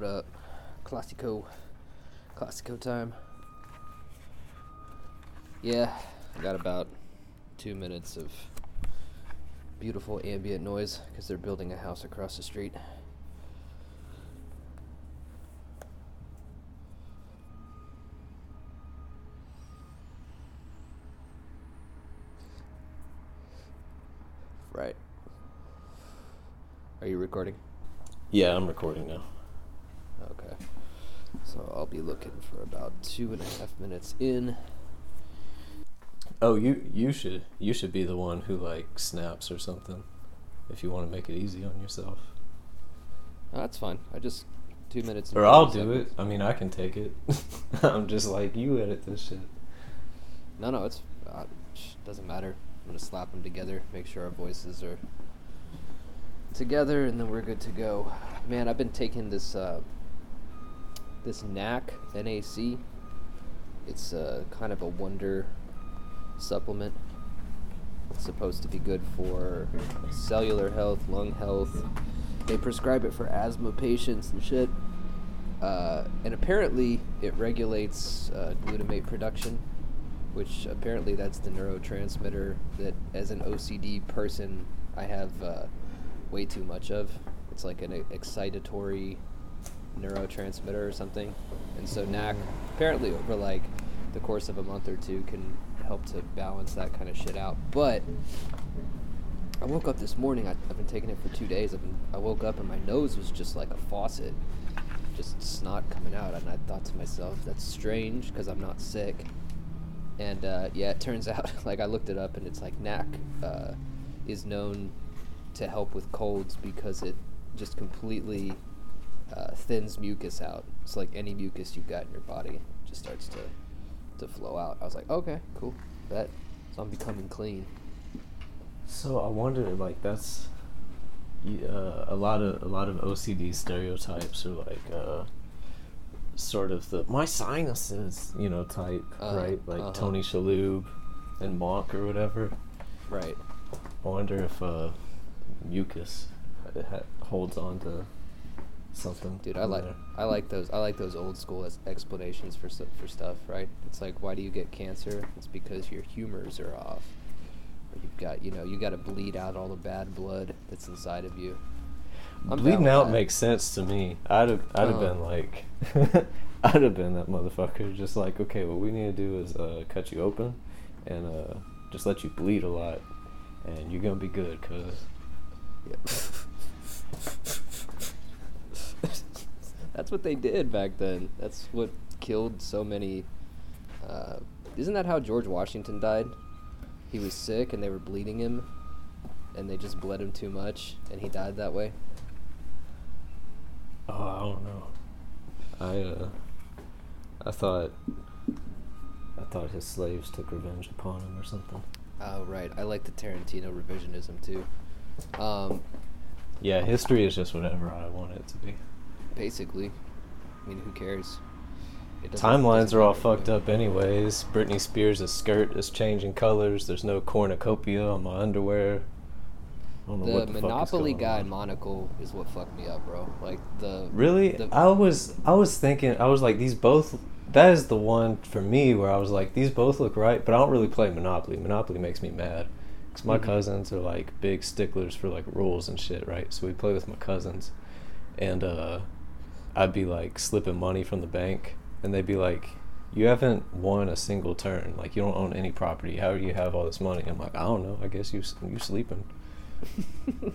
What up? Classico. Classico time. Yeah, I got about two minutes of beautiful ambient noise because they're building a house across the street. Right. Are you recording? Yeah, I'm recording now. Okay. So I'll be looking for about two and a half minutes in. Oh, you you should you should be the one who like snaps or something, if you want to make it easy on yourself. That's fine. I just two minutes. Or I'll 30 do it. I mean, I can take it. I'm just like you edit this shit. No, no, it's uh, doesn't matter. I'm gonna slap them together, make sure our voices are together, and then we're good to go. Man, I've been taking this uh, this NAC NAC. It's uh, kind of a wonder supplement. It's supposed to be good for cellular health, lung health. They prescribe it for asthma patients and shit. Uh, and apparently, it regulates uh, glutamate production, which apparently that's the neurotransmitter that, as an OCD person, I have uh, way too much of. It's like an excitatory neurotransmitter or something. And so NAC, apparently, over like the course of a month or two, can help to balance that kind of shit out. But I woke up this morning. I, I've been taking it for two days. I've been, I woke up and my nose was just like a faucet, just snot coming out. And I thought to myself, that's strange because I'm not sick. And uh, yeah, it turns out, like I looked it up, and it's like NAC uh, is known to help with colds because it just completely uh, thins mucus out. It's like any mucus you've got in your body just starts to to flow out. I was like, okay, cool, that. So I'm becoming clean. So I wonder, like that's uh, a lot of a lot of OCD stereotypes are like uh, sort of the my sinuses, you know, type, Uh, right? Like uh-huh. Tony Shalhoub and Monk or whatever. Right. I wonder if uh, mucus uh, holds on to something. Dude, I like. I like those I like those old school explanations for for stuff, right? It's like why do you get cancer? It's because your humors are off. Or you've got, you know, you got to bleed out all the bad blood that's inside of you. I'm Bleeding out that. makes sense to me. I'd have, I'd have been like, I'd have been that motherfucker. Just like, okay, what we need to do is uh, cut you open, and uh, just let you bleed a lot, and you're gonna be good, cause That's what they did back then. That's what killed so many. Uh, isn't that how George Washington died? He was sick and they were bleeding him, and they just bled him too much, and he died that way. oh, I don't know. I uh, I thought, I thought his slaves took revenge upon him or something. Oh right, I like the Tarantino revisionism too. Um, Yeah, history is just whatever I want it to be. Basically, I mean, who cares? It Timelines are all fucked up anyways. Britney Spears' skirt is changing colors. There's no cornucopia on my underwear. I don't know The, what the Monopoly guy on. monocle is what fucked me up, bro. Like the Really? the- I was I was thinking I was like these both that is the one for me where I was like these both look right, but I don't really play Monopoly. Monopoly makes me mad cuz my Mhm. cousins are like big sticklers for like rules and shit, right? So we play with my cousins and uh I'd be like slipping money from the bank and they'd be like you haven't won a single turn. Like you don't own any property. How do you have all this money? I'm like, I don't know. I guess you you sleeping.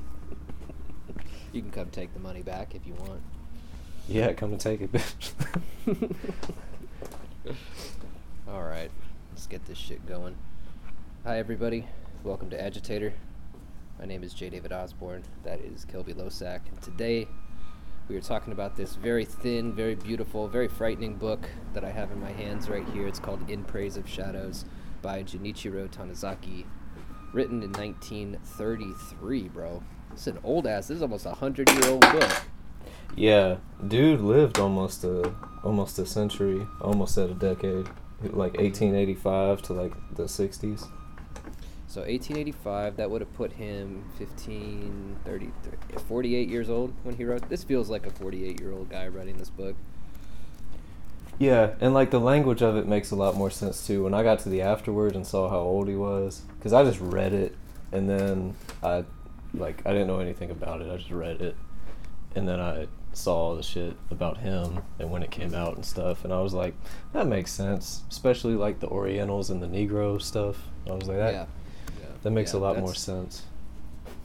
you can come take the money back if you want. Yeah, come and take it, bitch. All right, let's get this shit going. Hi, everybody. Welcome to Agitator. My name is J. David Osborne. That is Kelby Losack. And today we were talking about this very thin, very beautiful, very frightening book that I have in my hands right here. It's called In Praise of Shadows by Junichiro Tanizaki, written in 1933, bro. This is an old ass. This is almost a hundred year old book. Yeah, dude lived almost a almost a century, almost at a decade, like 1885 to like the 60s. So 1885, that would have put him 15, 33, 48 years old when he wrote. This feels like a 48 year old guy writing this book. Yeah, and like the language of it makes a lot more sense too. When I got to the afterward and saw how old he was, because I just read it and then I, like, I didn't know anything about it. I just read it, and then I saw all the shit about him and when it came out and stuff, and I was like, that makes sense. Especially like the Orientals and the Negro stuff. I was like, that yeah. That makes Yeah, a lot more sense.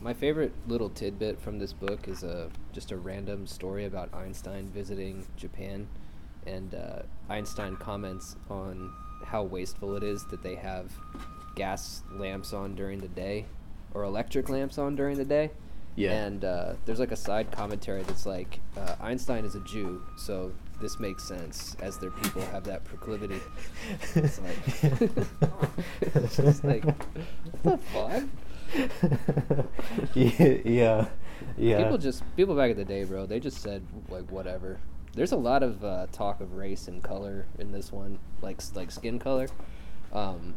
My favorite little tidbit from this book is a just a random story about Einstein visiting Japan, and uh, Einstein comments on how wasteful it is that they have gas lamps on during the day or electric lamps on during the day. Yeah. And uh, there's like a side commentary that's like uh, Einstein is a Jew, so this makes sense as their people have that proclivity. It's like, it's just like, what the fuck? yeah, yeah. People just people back in the day, bro. They just said like whatever. There's a lot of uh, talk of race and color in this one, like like skin color. Um,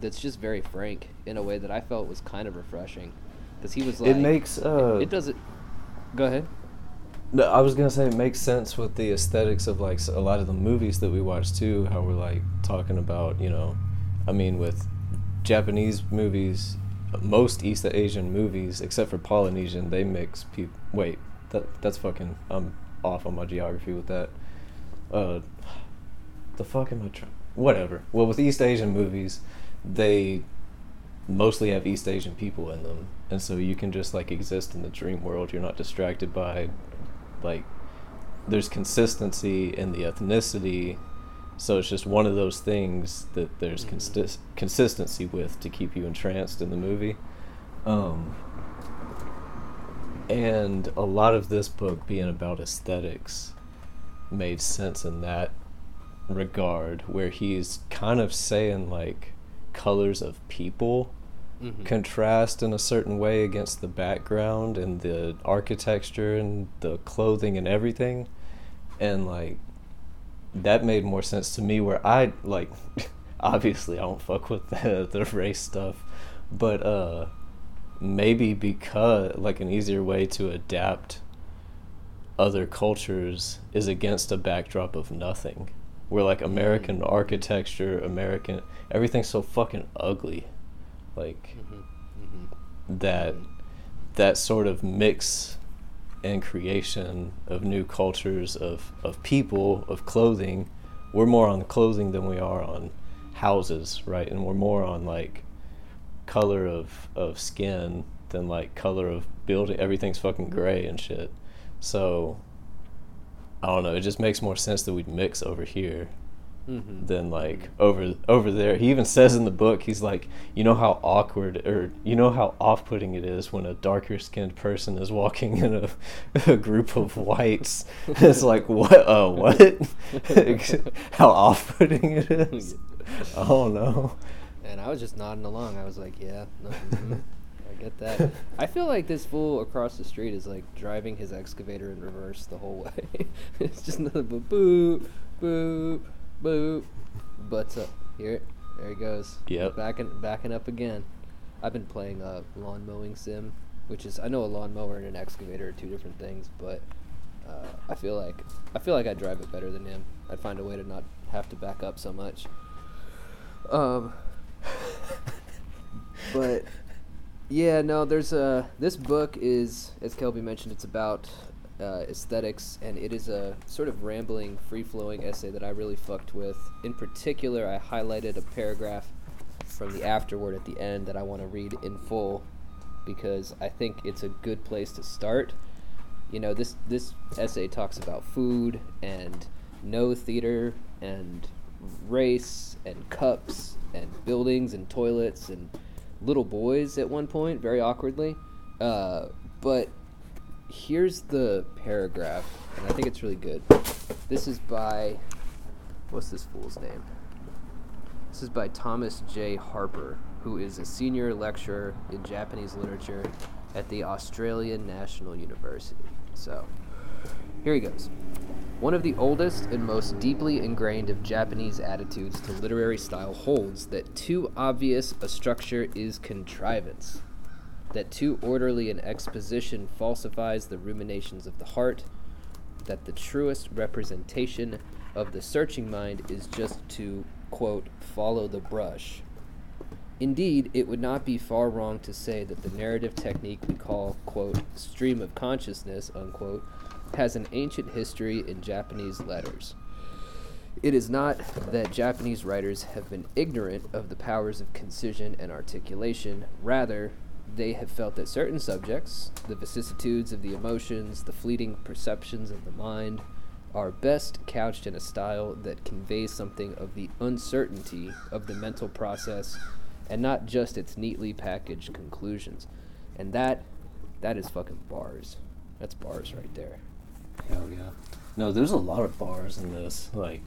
that's just very frank in a way that I felt was kind of refreshing, because he was like, it makes uh, it doesn't. Go ahead. No, I was gonna say it makes sense with the aesthetics of like a lot of the movies that we watch too. How we're like talking about, you know, I mean, with Japanese movies, most East Asian movies except for Polynesian, they mix people. Wait, that that's fucking. I'm off on my geography with that. Uh, the fuck am I trying? Whatever. Well, with East Asian movies, they mostly have East Asian people in them, and so you can just like exist in the dream world. You're not distracted by, like, there's consistency in the ethnicity, so it's just one of those things that there's Mhm. consist- consistency with to keep you entranced in the movie. Um, and a lot of this book being about aesthetics made sense in that regard, where he's kind of saying like colors of people Mhm. contrast in a certain way against the background and the architecture and the clothing and everything and like that made more sense to me where i like obviously i don't fuck with the, the race stuff but uh maybe because like an easier way to adapt other cultures is against a backdrop of nothing where like american Mm. architecture american everything's so fucking ugly like Mhm. Mhm. that that sort of mix and creation of new cultures of, of people of clothing. We're more on clothing than we are on houses right? And we're more on like color of of skin than like color of building. Everything's fucking gray and shit. So i don't know. It just makes more sense that we'd mix over here Mhm. than like over over there. He even says in the book, he's like, you know how awkward or you know how off-putting it is when a darker-skinned person is walking in a, a group of whites. it's like what? Uh, what? how off-putting it is. I don't know. And I was just nodding along. I was like, yeah, no, I get that. I feel like this fool across the street is like driving his excavator in reverse the whole way. it's just nothing but boop, boop, boop. Butts up. Here, there he goes. Yep. Backing, backing up again. I've been playing a lawn mowing sim, which is I know a lawnmower and an excavator are two different things, but uh, I feel like I feel like I drive it better than him. I'd find a way to not have to back up so much. Um, but yeah, no, there's a this book is as Kelby mentioned, it's about uh, aesthetics, and it is a sort of rambling, free-flowing essay that I really fucked with. In particular, I highlighted a paragraph from the afterword at the end that I want to read in full because I think it's a good place to start. You know, this this essay talks about food and Noh theater and race and cups and buildings and toilets and little boys at one point, very awkwardly. Uh, but here's the paragraph, and I think it's really good. This is by what's this fool's name? This is by Thomas J. Harper, who is a senior lecturer in Japanese literature at the Australian National University. So, here he goes. One of the oldest and most deeply ingrained of Japanese attitudes to literary style holds that too obvious a structure is contrivance, that too orderly an exposition falsifies the ruminations of the heart, that the truest representation of the searching mind is just to, quote, follow the brush. Indeed, it would not be far wrong to say that the narrative technique we call, quote, stream of consciousness, unquote, has an ancient history in Japanese letters. It is not that Japanese writers have been ignorant of the powers of concision and articulation, rather, they have felt that certain subjects, the vicissitudes of the emotions, the fleeting perceptions of the mind, are best couched in a style that conveys something of the uncertainty of the mental process and not just its neatly packaged conclusions. And that that is fucking bars. That's bars right there. Hell yeah. No, there's a lot of bars in this. Like,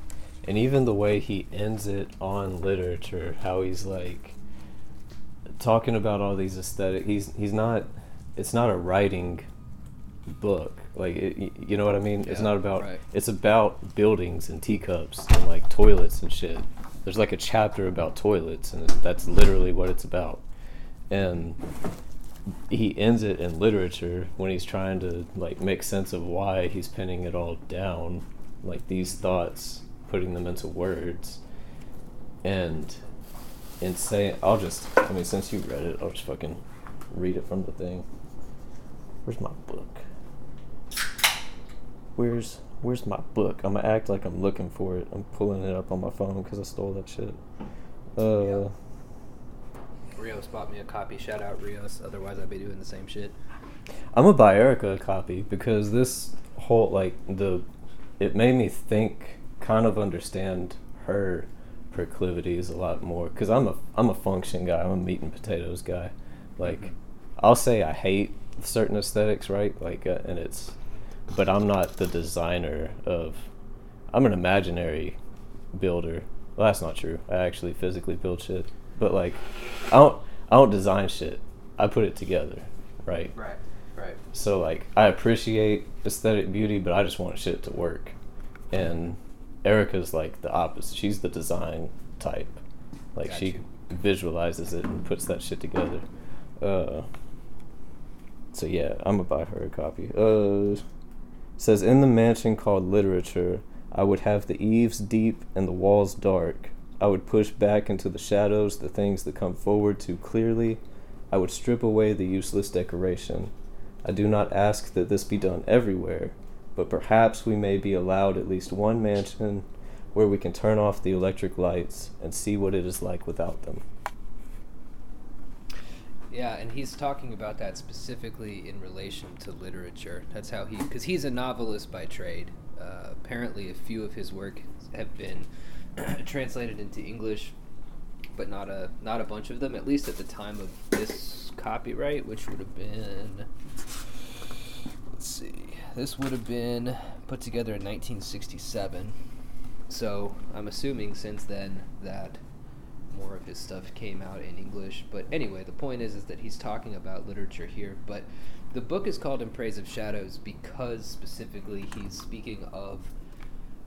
and even the way he ends it on literature, how he's like talking about all these aesthetic. He's he's not. It's not a writing book. Like, it, you know what I mean? it's not about. right. It's about buildings and teacups and like toilets and shit. There's like a chapter about toilets, and that's literally what it's about. And he ends it in literature when he's trying to like make sense of why he's pinning it all down like these thoughts putting them into words and in saying i'll just i mean since you read it i'll just fucking read it from the thing where's my book where's where's my book i'm gonna act like i'm looking for it i'm pulling it up on my phone because i stole that shit uh Yeah. Rios bought me a copy. Shout out Rios. Otherwise, I'd be doing the same shit. I'm gonna buy Erica a copy because this whole like the it made me think, kind of understand her proclivities a lot more. Cause I'm a I'm a function guy. I'm a meat and potatoes guy. Like, Mhm. I'll say I hate certain aesthetics, right? Like, uh, and it's, but I'm not the designer of. I'm an imaginary builder. Well, that's not true. I actually physically build shit. But like, I don't I don't design shit. I put it together, right? Right. Right. So like I appreciate aesthetic beauty, but I just want shit to work. And Erica's like the opposite. She's the design type. Like Got she you. visualizes it and puts that shit together. Uh so yeah, I'm gonna buy her a copy. Uh says in the mansion called literature, I would have the eaves deep and the walls dark. I would push back into the shadows the things that come forward too clearly. I would strip away the useless decoration. I do not ask that this be done everywhere, but perhaps we may be allowed at least one mansion where we can turn off the electric lights and see what it is like without them. Yeah, and he's talking about that specifically in relation to literature. That's how he, because he's a novelist by trade. Uh, apparently, a few of his work have been translated into English, but not a not a bunch of them. At least at the time of this copyright, which would have been, let's see, this would have been put together in 1967. So I'm assuming since then that more of his stuff came out in English. But anyway, the point is is that he's talking about literature here. But the book is called In Praise of Shadows because specifically he's speaking of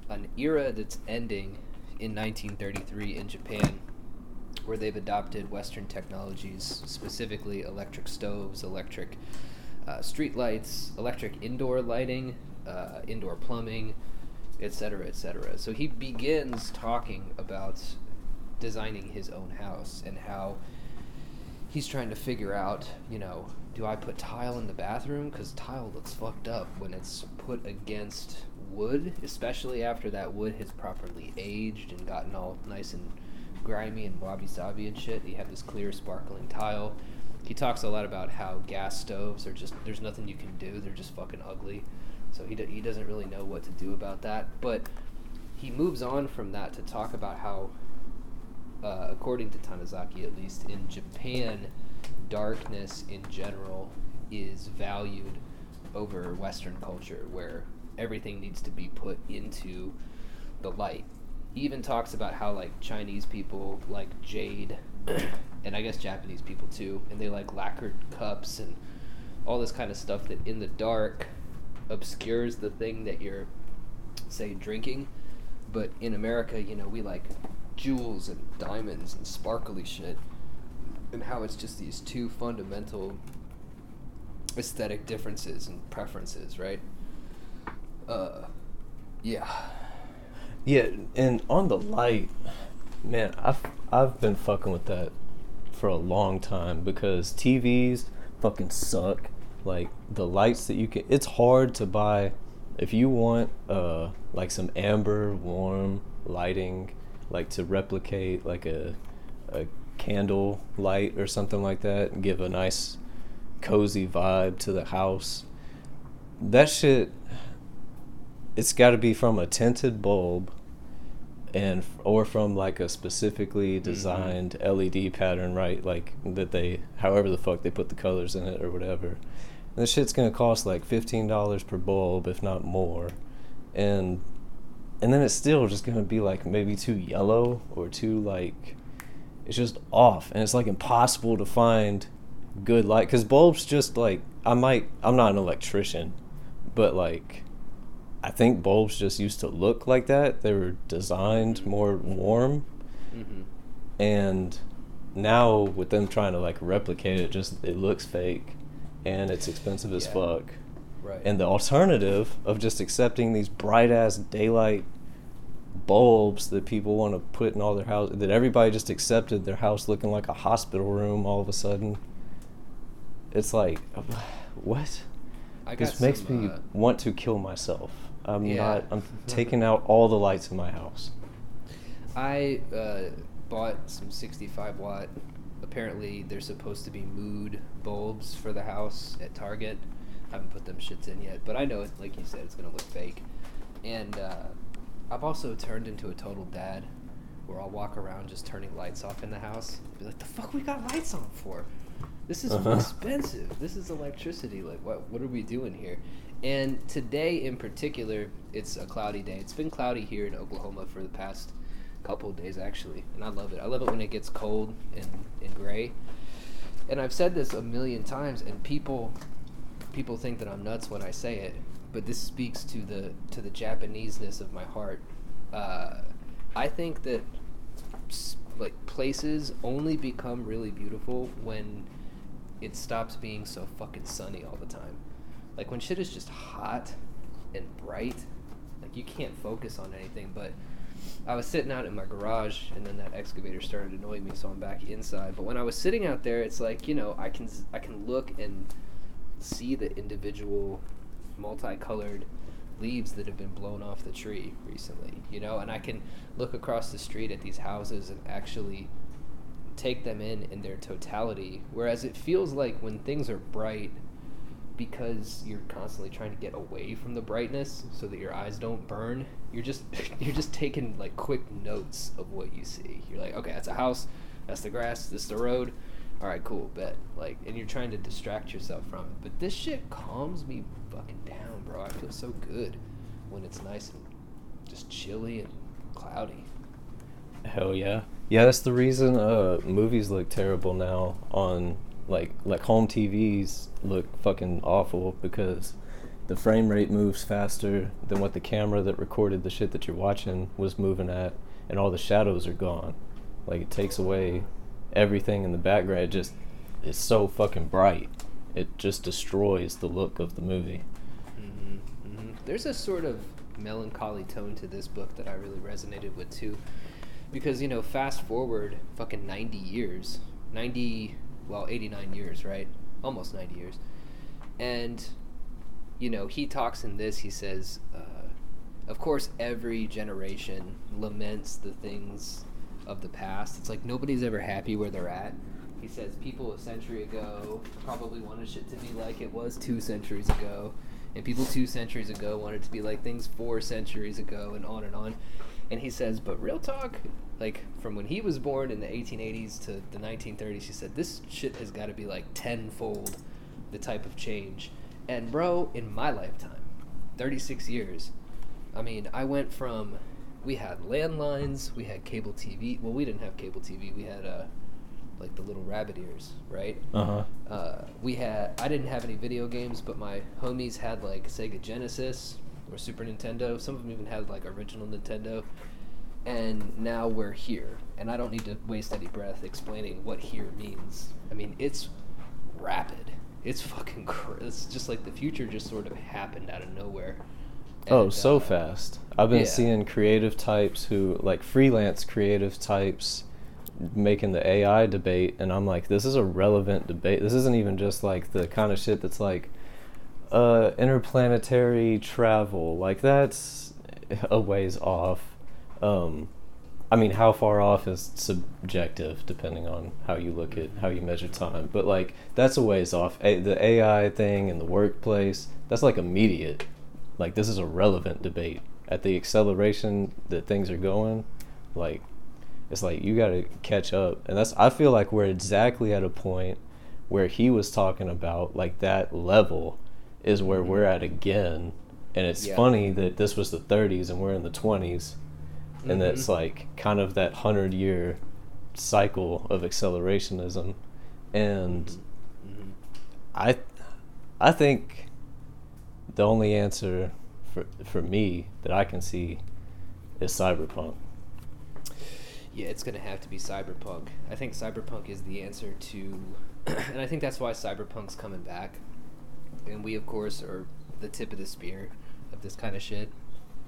an era that's ending in 1933 in Japan, where they've adopted Western technologies, specifically electric stoves, electric uh, street lights, electric indoor lighting, uh, indoor plumbing, etc., etc. So he begins talking about designing his own house and how he's trying to figure out, you know, do I put tile in the bathroom? Because tile looks fucked up when it's put against wood, especially after that wood has properly aged and gotten all nice and grimy and wabi sabi and shit. You have this clear, sparkling tile. He talks a lot about how gas stoves are just, there's nothing you can do, they're just fucking ugly. So he, d- he doesn't really know what to do about that. But he moves on from that to talk about how uh, according to Tanizaki at least, in Japan, darkness in general is valued over Western culture, where everything needs to be put into the light. He even talks about how like Chinese people like jade, and I guess Japanese people too, and they like lacquered cups and all this kind of stuff that in the dark obscures the thing that you're say drinking, but in America, you know, we like jewels and diamonds and sparkly shit, and how it's just these two fundamental aesthetic differences and preferences, right? Uh, yeah. Yeah, and on the light, man, I've I've been fucking with that for a long time because TVs fucking suck. Like the lights that you can, it's hard to buy. If you want uh like some amber warm lighting, like to replicate like a a candle light or something like that, and give a nice cozy vibe to the house. That shit it's got to be from a tinted bulb and or from like a specifically mm-hmm. designed LED pattern, right? Like that they, however the fuck they put the colors in it or whatever. And this shit's gonna cost like fifteen dollars per bulb, if not more, and and then it's still just gonna be like maybe too yellow or too like it's just off, and it's like impossible to find good light because bulbs just like I might I'm not an electrician, but like I think bulbs just used to look like that. They were designed more warm, Mm-hmm. and now with them trying to like replicate it, just it looks fake, and it's expensive as Yeah. fuck. Right. And the alternative of just accepting these bright ass daylight bulbs that people want to put in all their house that everybody just accepted their house looking like a hospital room all of a sudden. It's like what? This makes me uh, want to kill myself. I'm Yeah. not. I'm taking out all the lights in my house. I uh, bought some 65 watt. Apparently, they're supposed to be mood bulbs for the house at Target. I haven't put them shits in yet, but I know, it, like you said, it's gonna look fake. And uh, I've also turned into a total dad, where I'll walk around just turning lights off in the house. Be like, the fuck we got lights on for? This is Uh-huh. expensive. This is electricity. Like, what what are we doing here? And today in particular, it's a cloudy day. It's been cloudy here in Oklahoma for the past couple of days actually, and I love it. I love it when it gets cold and, and gray. And I've said this a million times, and people people think that I'm nuts when I say it, but this speaks to the to the Japaneseness of my heart. Uh, I think that like places only become really beautiful when it stops being so fucking sunny all the time. Like when shit is just hot and bright, like you can't focus on anything. But I was sitting out in my garage, and then that excavator started annoying me, so I'm back inside. But when I was sitting out there, it's like you know I can I can look and see the individual multicolored leaves that have been blown off the tree recently, you know, and I can look across the street at these houses and actually take them in in their totality. Whereas it feels like when things are bright, because you're constantly trying to get away from the brightness so that your eyes don't burn, you're just you're just taking like quick notes of what you see. You're like, okay, that's a house, that's the grass, this is the road. All right, cool, bet. Like, and you're trying to distract yourself from it. But this shit calms me fucking down, bro. I feel so good when it's nice and just chilly and cloudy. Hell yeah. Yeah, that's the reason uh movies look terrible now on like like home TVs look fucking awful because the frame rate moves faster than what the camera that recorded the shit that you're watching was moving at and all the shadows are gone. Like it takes away everything in the background. It just it's so fucking bright. It just destroys the look of the movie. Mm-hmm. Mm-hmm. There's a sort of melancholy tone to this book that I really resonated with too, because you know, fast forward fucking 90 years, 90, well, 89 years, right? Almost 90 years, and you know, he talks in this. He says, uh, of course, every generation laments the things of the past. It's like nobody's ever happy where they're at. He says people a century ago probably wanted shit to be like it was two centuries ago, and people two centuries ago wanted to be like things four centuries ago, and on and on. And he says, but real talk, like from when he was born in the 1880s to the 1930s, he said this shit has got to be like tenfold the type of change. And bro, in my lifetime, 36 years, I mean, I went from we had landlines, we had cable TV. Well, we didn't have cable TV. We had uh, like the little rabbit ears, right? Uh-huh. Uh, we had I didn't have any video games, but my homies had like Sega Genesis, or Super Nintendo. Some of them even had like original Nintendo. And now we're here, and I don't need to waste any breath explaining what here means. I mean, it's rapid. It's fucking. Cr- it's just like the future just sort of happened out of nowhere. Oh, so uh, fast. I've been yeah. seeing creative types who, like freelance creative types, making the AI debate, and I'm like, this is a relevant debate. This isn't even just like the kind of shit that's like, uh, interplanetary travel. Like, that's a ways off. Um, I mean, how far off is subjective depending on how you look at how you measure time. But like, that's a ways off. A- the AI thing in the workplace, that's like immediate. Like, this is a relevant debate. At the acceleration that things are going, like, it's like you got to catch up. And that's, I feel like we're exactly at a point where he was talking about, like, that level is where we're at again. And it's Yeah. funny that this was the 30s and we're in the 20s and that's Mhm. like kind of that hundred year cycle of accelerationism and Mhm. i i think the only answer for for me that i can see is cyberpunk Yeah, it's gonna have to be cyberpunk. I think cyberpunk is the answer to, and I think that's why cyberpunk's coming back. And we, of course, are the tip of the spear of this kind of shit.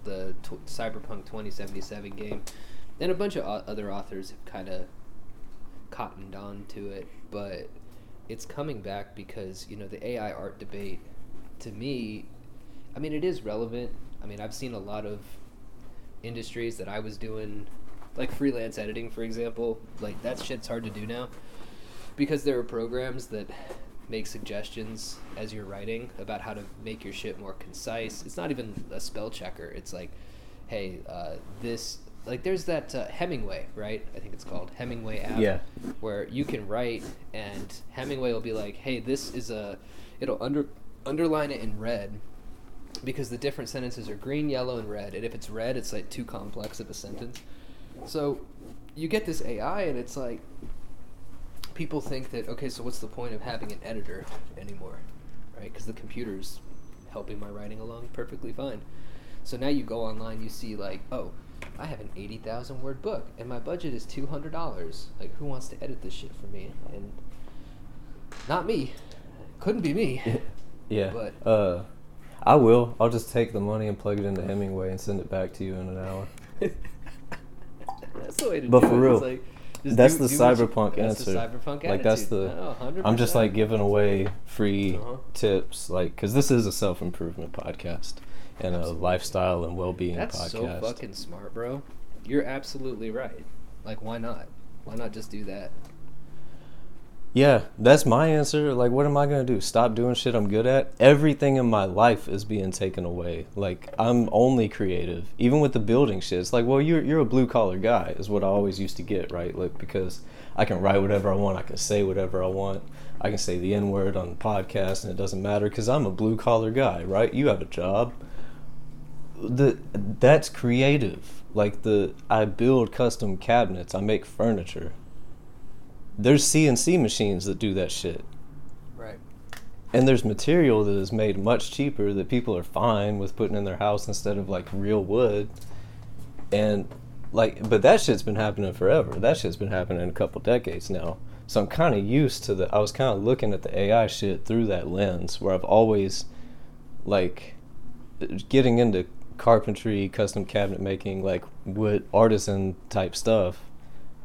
The tw- cyberpunk twenty seventy seven game, and a bunch of o- other authors have kind of cottoned on to it, but it's coming back because you know the AI art debate. To me, I mean, it is relevant. I mean, I've seen a lot of industries that I was doing, like freelance editing, for example. Like that shit's hard to do now because there are programs that make suggestions as you're writing about how to make your shit more concise. It's not even a spell checker. It's like, hey, uh, this like there's that uh, Hemingway, right? I think it's called Hemingway app. Yeah. Where you can write and Hemingway will be like, hey, this is a, it'll under underline it in red because the different sentences are green, yellow, and red. And if it's red, it's like too complex of a sentence. So you get this AI, and it's like people think that okay, so what's the point of having an editor anymore, right? Because the computer's helping my writing along perfectly fine. So now you go online, you see like, oh, I have an eighty thousand word book, and my budget is two hundred dollars. Like, who wants to edit this shit for me? And not me. Couldn't be me. yeah But- uh i will i'll just take the money and plug it into hemingway and send it back to you in an hour That's the way to But do for it. real, It's like, just that's do- the do you- cyberpunk that's answer The cyberpunk like that's the Oh, 100%. i'm just like giving away free Uh-huh. tips like because this is a self-improvement podcast and a lifestyle and well-being That's podcast so fucking smart, bro. You're absolutely right. Like, why not? Why not just do that? Yeah, that's my answer. Like, what am I gonna do? Stop doing shit I'm good at? Everything in my life is being taken away. Like, I'm only creative, even with the building shit. It's like, well, you're you're a blue collar guy, is what I always used to get, right? Like, because I can write whatever I want, I can say whatever I want, I can say the n word on the podcast, and it doesn't matter because I'm a blue collar guy, right? You have a job. The that's creative. Like the I build custom cabinets, I make furniture there's CNC machines that do that shit. Right. And there's material that is made much cheaper that people are fine with putting in their house instead of like real wood. And like but that shit's been happening forever. That shit's been happening a couple decades now. So I'm kind of used to the I was kind of looking at the AI shit through that lens where I've always like getting into carpentry, custom cabinet making, like wood artisan type stuff.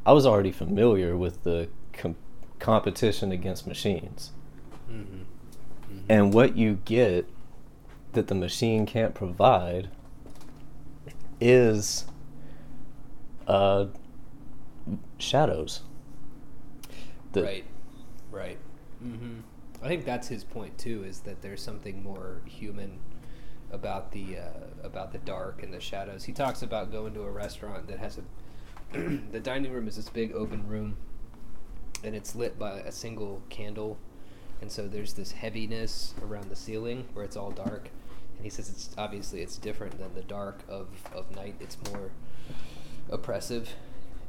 I was already familiar with the com- competition against machines. Mm-hmm. mm-hmm. And what you get that the machine can't provide is uh, shadows. The- right. Right. Mm-hmm. I think that's his point too. Is that there's something more human about the uh, about the dark and the shadows. He talks about going to a restaurant that has a the dining room is this big open room, and it's lit by a single candle, and so there's this heaviness around the ceiling where it's all dark. And he says it's obviously it's different than the dark of of night. It's more oppressive.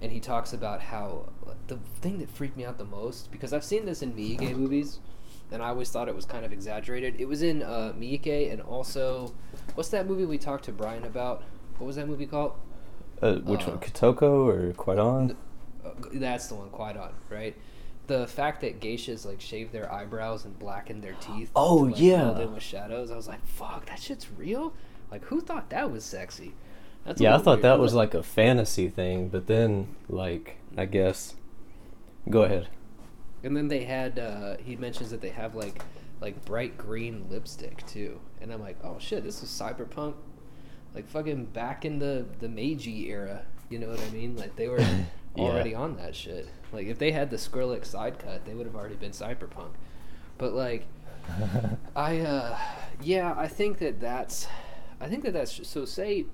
And he talks about how the thing that freaked me out the most because I've seen this in Miike movies, and I always thought it was kind of exaggerated. It was in uh, Miike, and also, what's that movie we talked to Brian about? What was that movie called? Uh, which Uh, one, Kotoko or Kwaidan? Uh, that's the one, Kwaidan, right? The fact that geishas like shave their eyebrows and blacken their teeth. Oh, to, like, yeah. fill them with shadows. I was like, fuck, that shit's real. Like, who thought that was sexy? That's Yeah, I thought weird. that was like a fantasy thing, but then like I guess. Go ahead. And then they had. uh He mentions that they have like like bright green lipstick too, and I'm like, oh shit, this is cyberpunk, like fucking back in the the Meiji era. You know what I mean? Like they were Yeah. already on that shit. Like if they had the Skrillex side cut, they would have already been cyberpunk. But like, I uh yeah, I think that that's I think that that's so say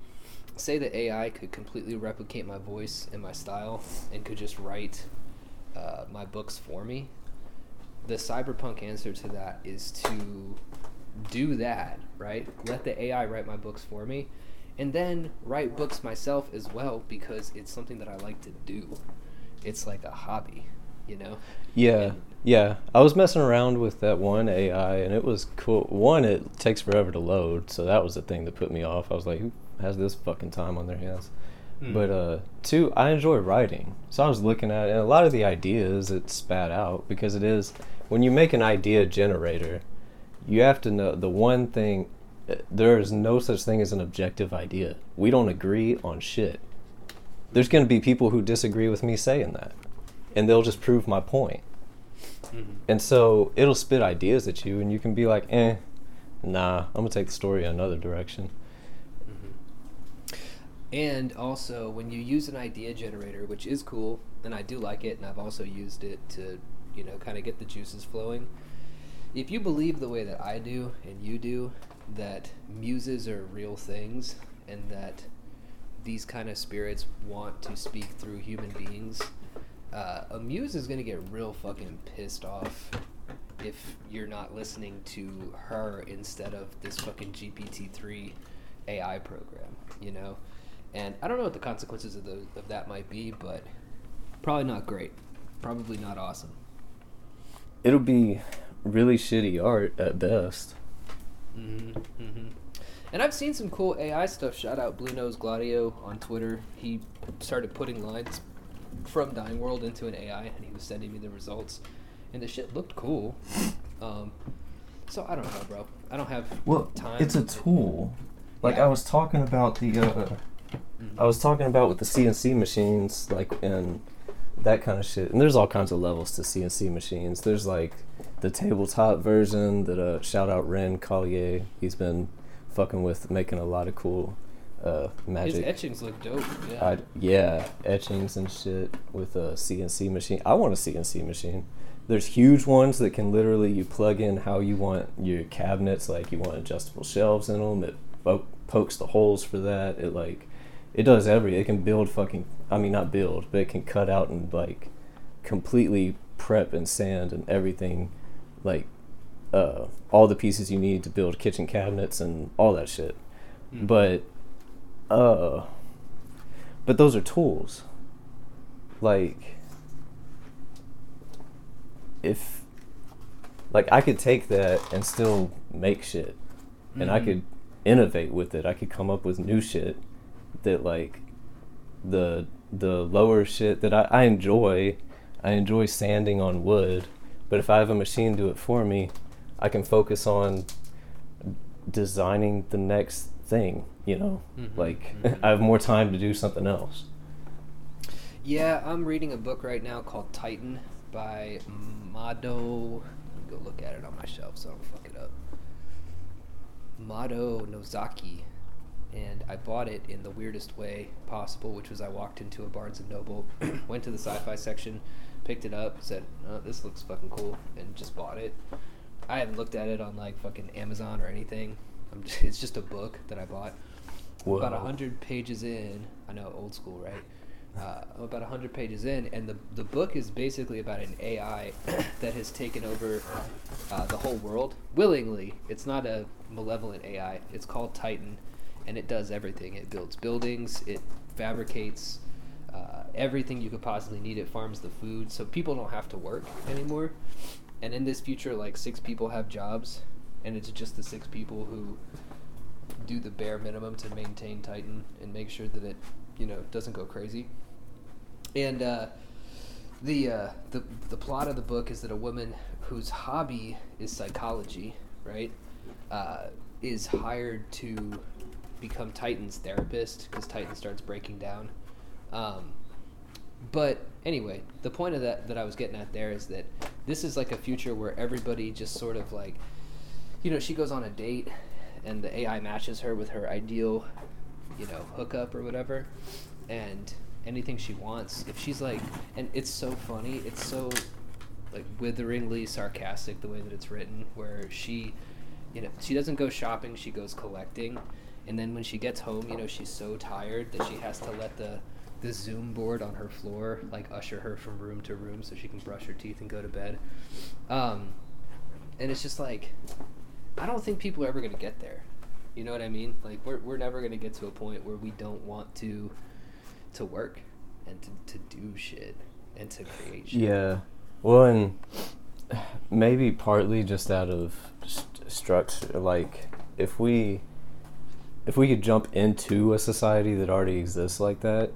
say that AI could completely replicate my voice and my style and could just write uh, my books for me. The cyberpunk answer to that is to do that, right? Let the AI write my books for me and then write books myself as well because it's something that I like to do. It's like a hobby, you know? Yeah, And- yeah. I was messing around with that one AI, and it was cool. One, it takes forever to load, so that was the thing that put me off. I was like, who has this fucking time on their hands? Hmm. But uh, two, I enjoy writing, so I was looking at it, and a lot of the ideas it spat out because it is when you make an idea generator, you have to know the one thing. There is no such thing as an objective idea. We don't agree on shit. There's going to be people who disagree with me saying that, and they'll just prove my point. Mhm. And so it'll spit ideas at you, and you can be like, eh, nah, I'm gonna take the story another direction. And also, when you use an idea generator, which is cool, and I do like it, and I've also used it to, you know, kind of get the juices flowing. If you believe the way that I do and you do, that muses are real things, and that these kind of spirits want to speak through human beings, uh, a muse is going to get real fucking pissed off if you're not listening to her instead of this fucking GPT-3 AI program, you know? And I don't know what the consequences of, those, of that might be, but probably not great. Probably not awesome. It'll be really shitty art at best. Hmm hmm And I've seen some cool AI stuff. Shout out Blue Nose Gladio on Twitter. He started putting lines from Dying World into an AI, and he was sending me the results. And the shit looked cool. Um, so I don't know, bro. I don't have Well, time. it's a tool. Like Yeah. I was talking about the, uh, Mhm. I was talking about with the CNC machines, like and that kind of shit. And there's all kinds of levels to CNC machines. There's like the tabletop version that uh, shout out Ren Collier. He's been fucking with making a lot of cool uh, His magic. etchings look dope. Yeah. I, yeah, etchings and shit with a CNC machine. I want a CNC machine. There's huge ones that can literally you plug in how you want your cabinets. Like you want adjustable shelves in them. It po- pokes the holes for that. It like it does every. It can build fucking. I mean not build, but it can cut out and like completely prep and sand and everything. Like uh, all the pieces you need to build kitchen cabinets and all that shit. Mhm. But uh but those are tools. Like if like I could take that and still make shit and I Mhm. could innovate with it. I could come up with new shit that like the the lower shit that I, I enjoy. I enjoy sanding on wood, but if I have a machine do it for me, I can focus on designing the next thing, you know? Mhm, Like mhm. I have more time to do something else. Yeah, I'm reading a book right now called Titan by Mado. Let me go look at it on my shelf so I don't fuck it up. Mado Nozaki. And I bought it in the weirdest way possible, which was I walked into a Barnes and Noble, went to the sci-fi section, picked it up, said, oh, "This looks fucking cool," and just bought it. I haven't looked at it on like fucking Amazon or anything. I'm just, it's just a book that I bought. About a hundred pages in, I know old school, right? Uh, I'm about a hundred pages in, and the the book is basically about an AI that has taken over uh, the whole world willingly. It's not a malevolent AI. It's called Titan, and it does everything. It builds buildings. It fabricates uh, everything you could possibly need. It farms the food, so people don't have to work anymore. And in this future, like six people have jobs, and it's just the six people who do the bare minimum to maintain Titan and make sure that it, you know, doesn't go crazy. And uh, the uh, the the plot of the book is that a woman whose hobby is psychology, right, uh, is hired to become Titan's therapist because Titan starts breaking down. Um, but anyway, the point of that that I was getting at there is that this is like a future where everybody just sort of like, you know, she goes on a date, and the AI matches her with her ideal, you know, hookup or whatever, and anything she wants. If she's like, and it's so funny, it's so like witheringly sarcastic the way that it's written, where she, you know, she doesn't go shopping, she goes collecting, and then when she gets home, you know, she's so tired that she has to let the the Zoom board on her floor like usher her from room to room so she can brush her teeth and go to bed. Um, and it's just like, I don't think people are ever gonna get there. You know what I mean? Like we're we're never gonna get to a point where we don't want to to work and to, to do shit and to create shit. Yeah. Well, and maybe partly just out of st- structure, like if we if we could jump into a society that already exists like that,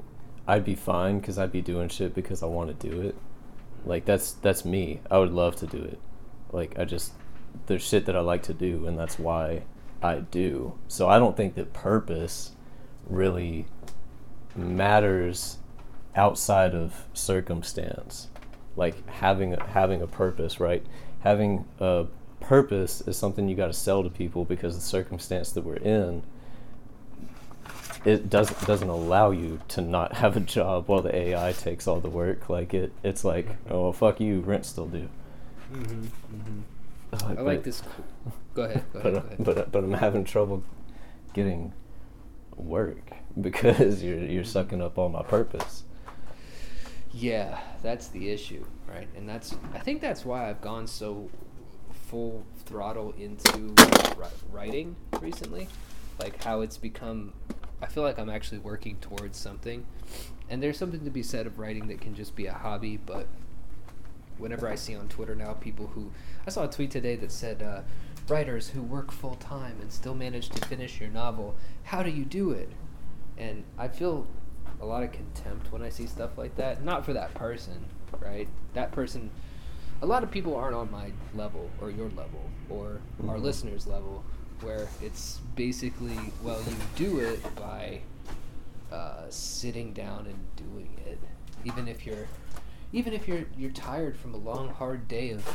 I'd be fine because I'd be doing shit because I want to do it. Like that's that's me. I would love to do it. Like I just there's shit that I like to do, and that's why I do. So I don't think that purpose really matters outside of circumstance. Like having having a purpose, right? Having a purpose is something you got to sell to people because the circumstance that we're in it doesn't doesn't allow you to not have a job while the AI takes all the work. Like it, it's like, oh well, fuck you, rent still due. Mm-hmm, mm-hmm. Uh, I but- like this. Go ahead. Go but ahead. uh, Go ahead. but but I'm having trouble getting work because you're you're sucking up all my purpose. Yeah, that's the issue, right? And that's I think that's why I've gone so full throttle into writing recently. Like how it's become I feel like I'm actually working towards something. And there's something to be said of writing that can just be a hobby, but whenever I see on Twitter now people who I saw a tweet today that said uh, writers who work full time and still manage to finish your novel, how do you do it? And I feel a lot of contempt when I see stuff like that. Not for that person, right? That person a lot of people aren't on my level or your level or our listeners' level where it's basically well you do it by uh, sitting down and doing it even if you're even if you're you're tired from a long hard day of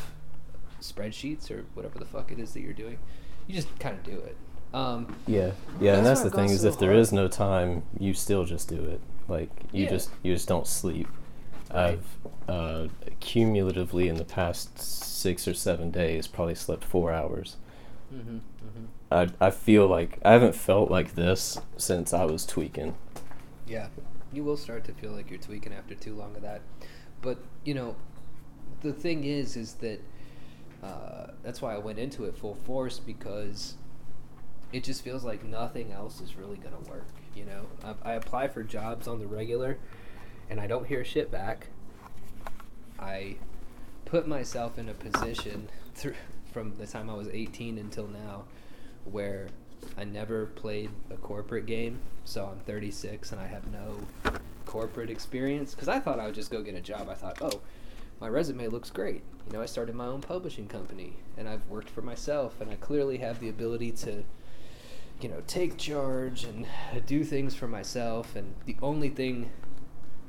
spreadsheets or whatever the fuck it is that you're doing you just kind of do it um, Yeah, yeah, and That's that's the thing gone is so if there hard. is no time, you still just do it. Like you Yeah. just you just don't sleep. Right. I've uh, cumulatively in the past six or seven days probably slept four hours. Hmm hmm I I feel like I haven't felt like this since I was tweaking. Yeah, you will start to feel like you're tweaking after too long of that. But you know, the thing is, is that uh, that's why I went into it full force because it just feels like nothing else is really gonna work. You know, I, I apply for jobs on the regular, and I don't hear shit back. I put myself in a position through from the time I was 18 until now where I never played a corporate game, so I'm 36 and I have no corporate experience because I thought I would just go get a job. I thought, "Oh, my resume looks great. You know, I started my own publishing company and I've worked for myself and I clearly have the ability to you know, take charge and do things for myself and the only thing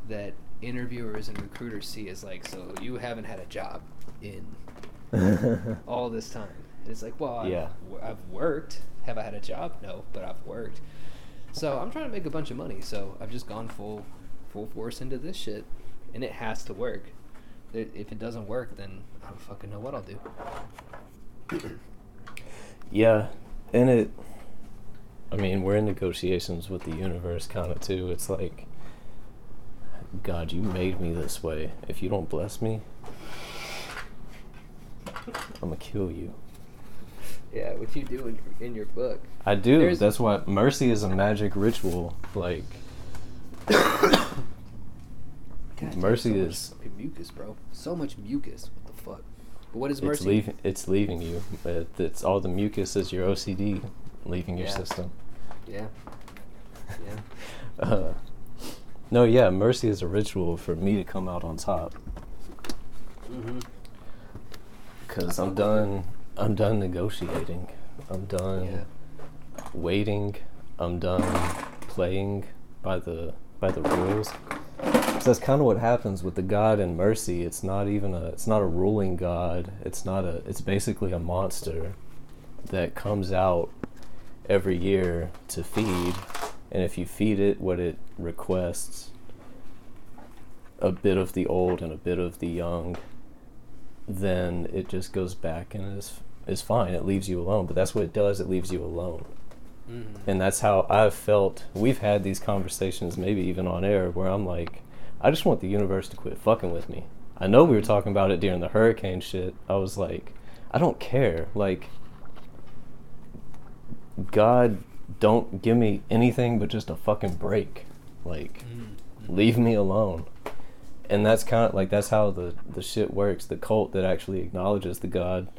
that interviewers and recruiters see is like, so you haven't had a job in all this time. And it's like, well, I've, Yeah. I've worked. Have I had a job? No, but I've worked. So I'm trying to make a bunch of money. So I've just gone full, full force into this shit, and it has to work. If it doesn't work, then I don't fucking know what I'll do. Yeah, and it. I mean, we're in negotiations with the universe, kind of too. It's like, God, you made me this way. If you don't bless me, I'm gonna kill you. Yeah, what you do in your, in your book. I do. There's- That's why mercy is a magic ritual. Like, God Mercy so is mucus, bro. So much mucus. What the fuck? But what is it's mercy? it's leaving you. It, it's all the mucus is your OCD leaving your Yeah. system. Yeah. Yeah. Uh, no, yeah, mercy is a ritual for me to come out on top Mm-hmm. Because I'm done. I'm done negotiating. I'm done Yeah. waiting. I'm done playing by the by the rules. So that's kind of what happens with the God and mercy. It's not even a. It's not a ruling God. It's not a. It's basically a monster that comes out every year to feed, and if you feed it what it requests, a bit of the old and a bit of the young, then it just goes back and is is fine. It leaves you alone. But that's what it does. It leaves you alone Mm-hmm. and that's how I've felt. We've had these conversations, maybe even on air, where I'm like, I just want the universe to quit fucking with me. I know we were talking about it during the hurricane shit. I was like, I don't care. Like, God, don't give me anything but just a fucking break. Like, Mm-hmm. leave me alone. And that's kind of like that's how the the shit works. The cult that actually acknowledges the God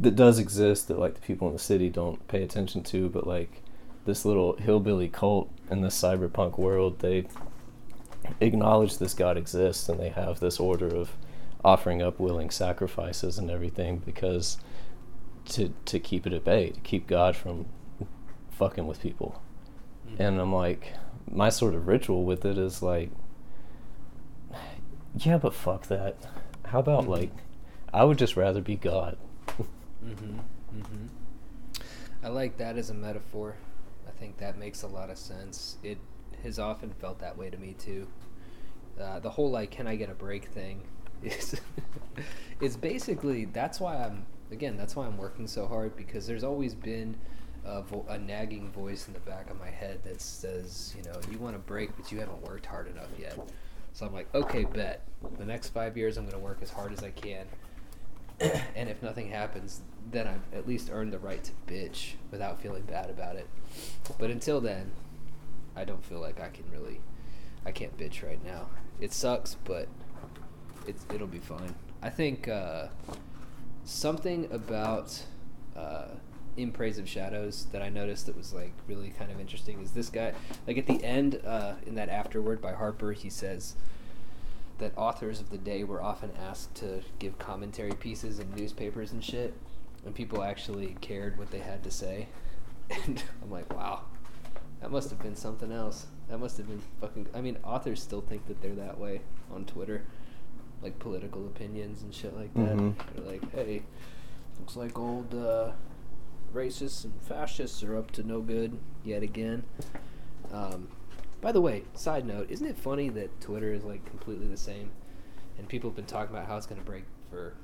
that does exist that like the people in the city don't pay attention to, but like this little hillbilly cult in this cyberpunk world, they acknowledge this God exists and they have this order of offering up willing sacrifices and everything because to to keep it at bay, to keep God from fucking with people. Mm-hmm. And I'm like, my sort of ritual with it is like, yeah, but fuck that. How about Mhm. like, I would just rather be God. Mm-hmm. Mm-hmm. I like that as a metaphor. I think that makes a lot of sense. It has often felt that way to me too. Uh, the whole like, can I get a break thing is is basically that's why I'm again that's why I'm working so hard because there's always been a, vo- a nagging voice in the back of my head that says you know you want a break but you haven't worked hard enough yet. So I'm like, okay, bet the next five years I'm going to work as hard as I can and if nothing happens, then I've at least earned the right to bitch without feeling bad about it. But until then, I don't feel like I can really, I can't bitch right now. It sucks, but it's it'll be fine. I think uh, something about uh, in praise of shadows that I noticed that was like really kind of interesting is this guy like at the end uh, in that afterword by Harper he says that authors of the day were often asked to give commentary pieces in newspapers and shit, and people actually cared what they had to say. And I'm like, wow, that must have been something else. That must have been fucking. I mean, authors still think that they're that way on Twitter, like political opinions and shit like that. Mhm. They're like, hey, looks like old uh, racists and fascists are up to no good yet again. Um, by the way, side note, isn't it funny that Twitter is like completely the same, and people have been talking about how it's going to break for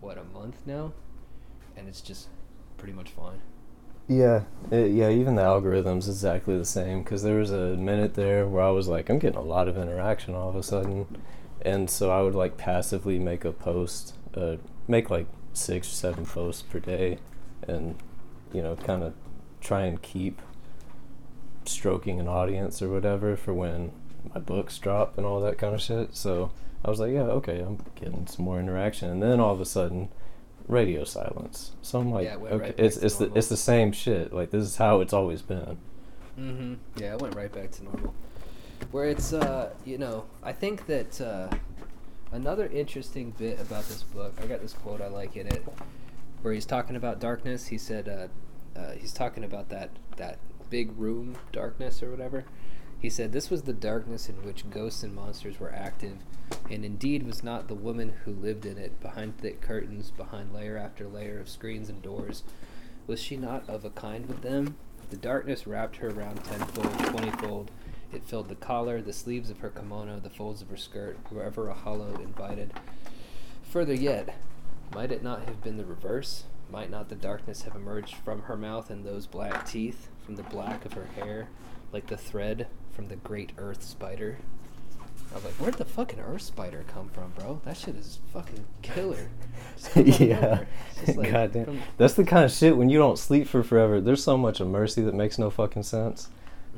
what a month now, and it's just pretty much fine. Yeah, it, yeah. Even the algorithm's exactly the same. Because there was a minute there where I was like, I'm getting a lot of interaction all of a sudden, and so I would like passively make a post, uh, make like six or seven posts per day, and you know, kind of try and keep stroking an audience or whatever for when my books drop and all that kind of shit. So I was like, yeah, okay, I'm getting some more interaction, and then all of a sudden radio silence. So I'm like, Yeah, okay, right it's it's the it's the same shit. Like this is how it's always been. Mm-hmm. Yeah, I went right back to normal. Where it's, uh, you know, I think that uh, another interesting bit about this book, I got this quote I like in it, where he's talking about darkness. He said, uh, uh, he's talking about that that big room darkness or whatever. He said this was the darkness in which ghosts and monsters were active, and indeed was not the woman who lived in it, behind thick curtains, behind layer after layer of screens and doors. Was she not of a kind with them? The darkness wrapped her around tenfold, twentyfold. It filled the collar, the sleeves of her kimono, the folds of her skirt, wherever a hollow invited. Further yet, might it not have been the reverse? Might not the darkness have emerged from her mouth and those black teeth, from the black of her hair, like the thread from the great earth spider? I was like, where'd the fucking earth spider come from, bro? That shit is fucking killer. Just comes out of yeah. nowhere. It's just like Goddamn. from- That's the kind of shit when you don't sleep for forever. There's so much of mercy that makes no fucking sense.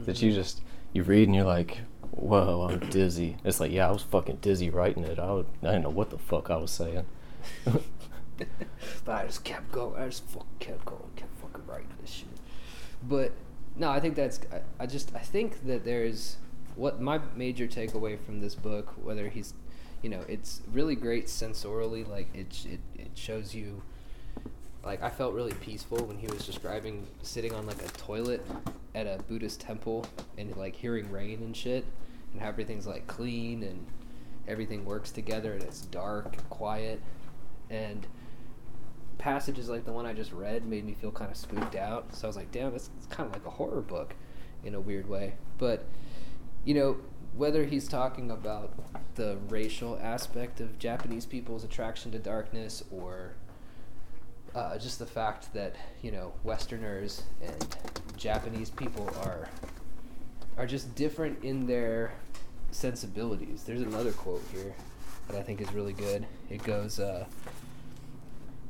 That you Mhm. just you read and you're like, whoa, I'm dizzy. It's like, yeah, I was fucking dizzy writing it. I, would, I didn't know what the fuck I was saying. but I just kept going. I just fucking kept going, kept fucking writing this shit. But no, I think that's. I, I just I think that there's what my major takeaway from this book, whether he's, you know, it's really great sensorially. Like it it it shows you. Like I felt really peaceful when he was describing sitting on like a toilet at a Buddhist temple and like hearing rain and shit, and how everything's like clean and everything works together and it's dark and quiet and passages like the one I just read made me feel kind of spooked out. So I was like, damn, it's, kind of like a horror book in a weird way. But, you know, whether he's talking about the racial aspect of Japanese people's attraction to darkness or uh, just the fact that, you know, Westerners and Japanese people are are just different in their sensibilities. There's another quote here that I think is really good. It goes, uh,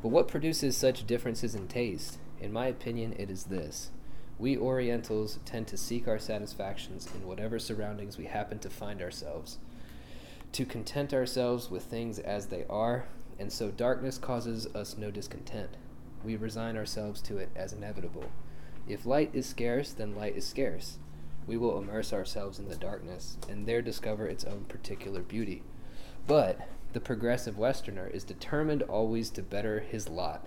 but what produces such differences in taste? In my opinion, it is this. We Orientals tend to seek our satisfactions in whatever surroundings we happen to find ourselves, to content ourselves with things as they are, and so darkness causes us no discontent. We resign ourselves to it as inevitable. If light is scarce, then light is scarce. We will immerse ourselves in the darkness, and there discover its own particular beauty. But the progressive Westerner is determined always to better his lot.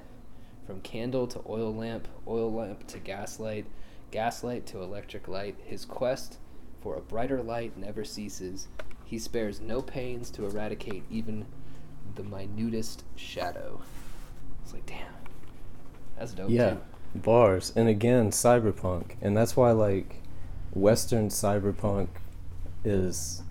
From candle to oil lamp, oil lamp to gaslight, gaslight to electric light, his quest for a brighter light never ceases. He spares no pains to eradicate even the minutest shadow. It's like, damn, that's dope. Yeah, too. bars. And again, cyberpunk. And that's why, like, Western cyberpunk is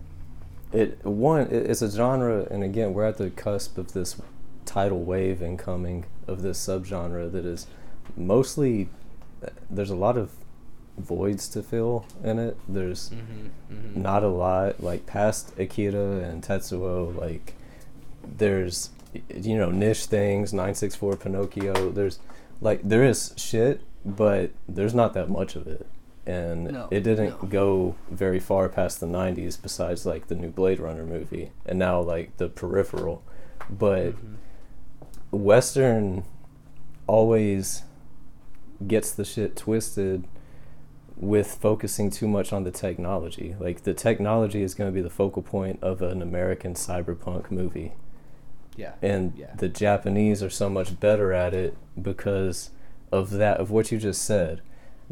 it one it's a genre and again we're at the cusp of this tidal wave incoming of this subgenre that is mostly there's a lot of voids to fill in it there's Mm-hmm, mm-hmm. not a lot like past akira and tetsuo like there's you know niche things 964 pinocchio there's like there is shit but there's not that much of it and No, it didn't no. go very far past the 90s besides like the new blade runner movie and now like the peripheral but Mhm. western always gets the shit twisted with focusing too much on the technology like the technology is going to be the focal point of an american cyberpunk movie Yeah. and Yeah. the Japanese are so much better at it because of that of what you just said.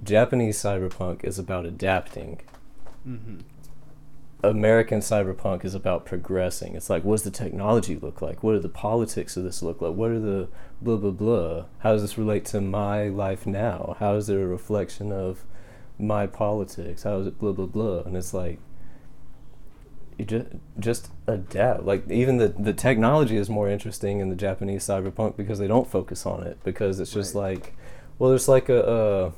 Japanese cyberpunk is about adapting. Mm-hmm. American cyberpunk is about progressing. It's like, what does the technology look like? What are the politics of this look like? What are the blah blah blah? How does this relate to my life now? How is it a reflection of my politics? How is it blah blah blah? And it's like, you just just adapt. Like even the the technology is more interesting in the Japanese cyberpunk because they don't focus on it because it's just Right. like, well, there's like a, uh,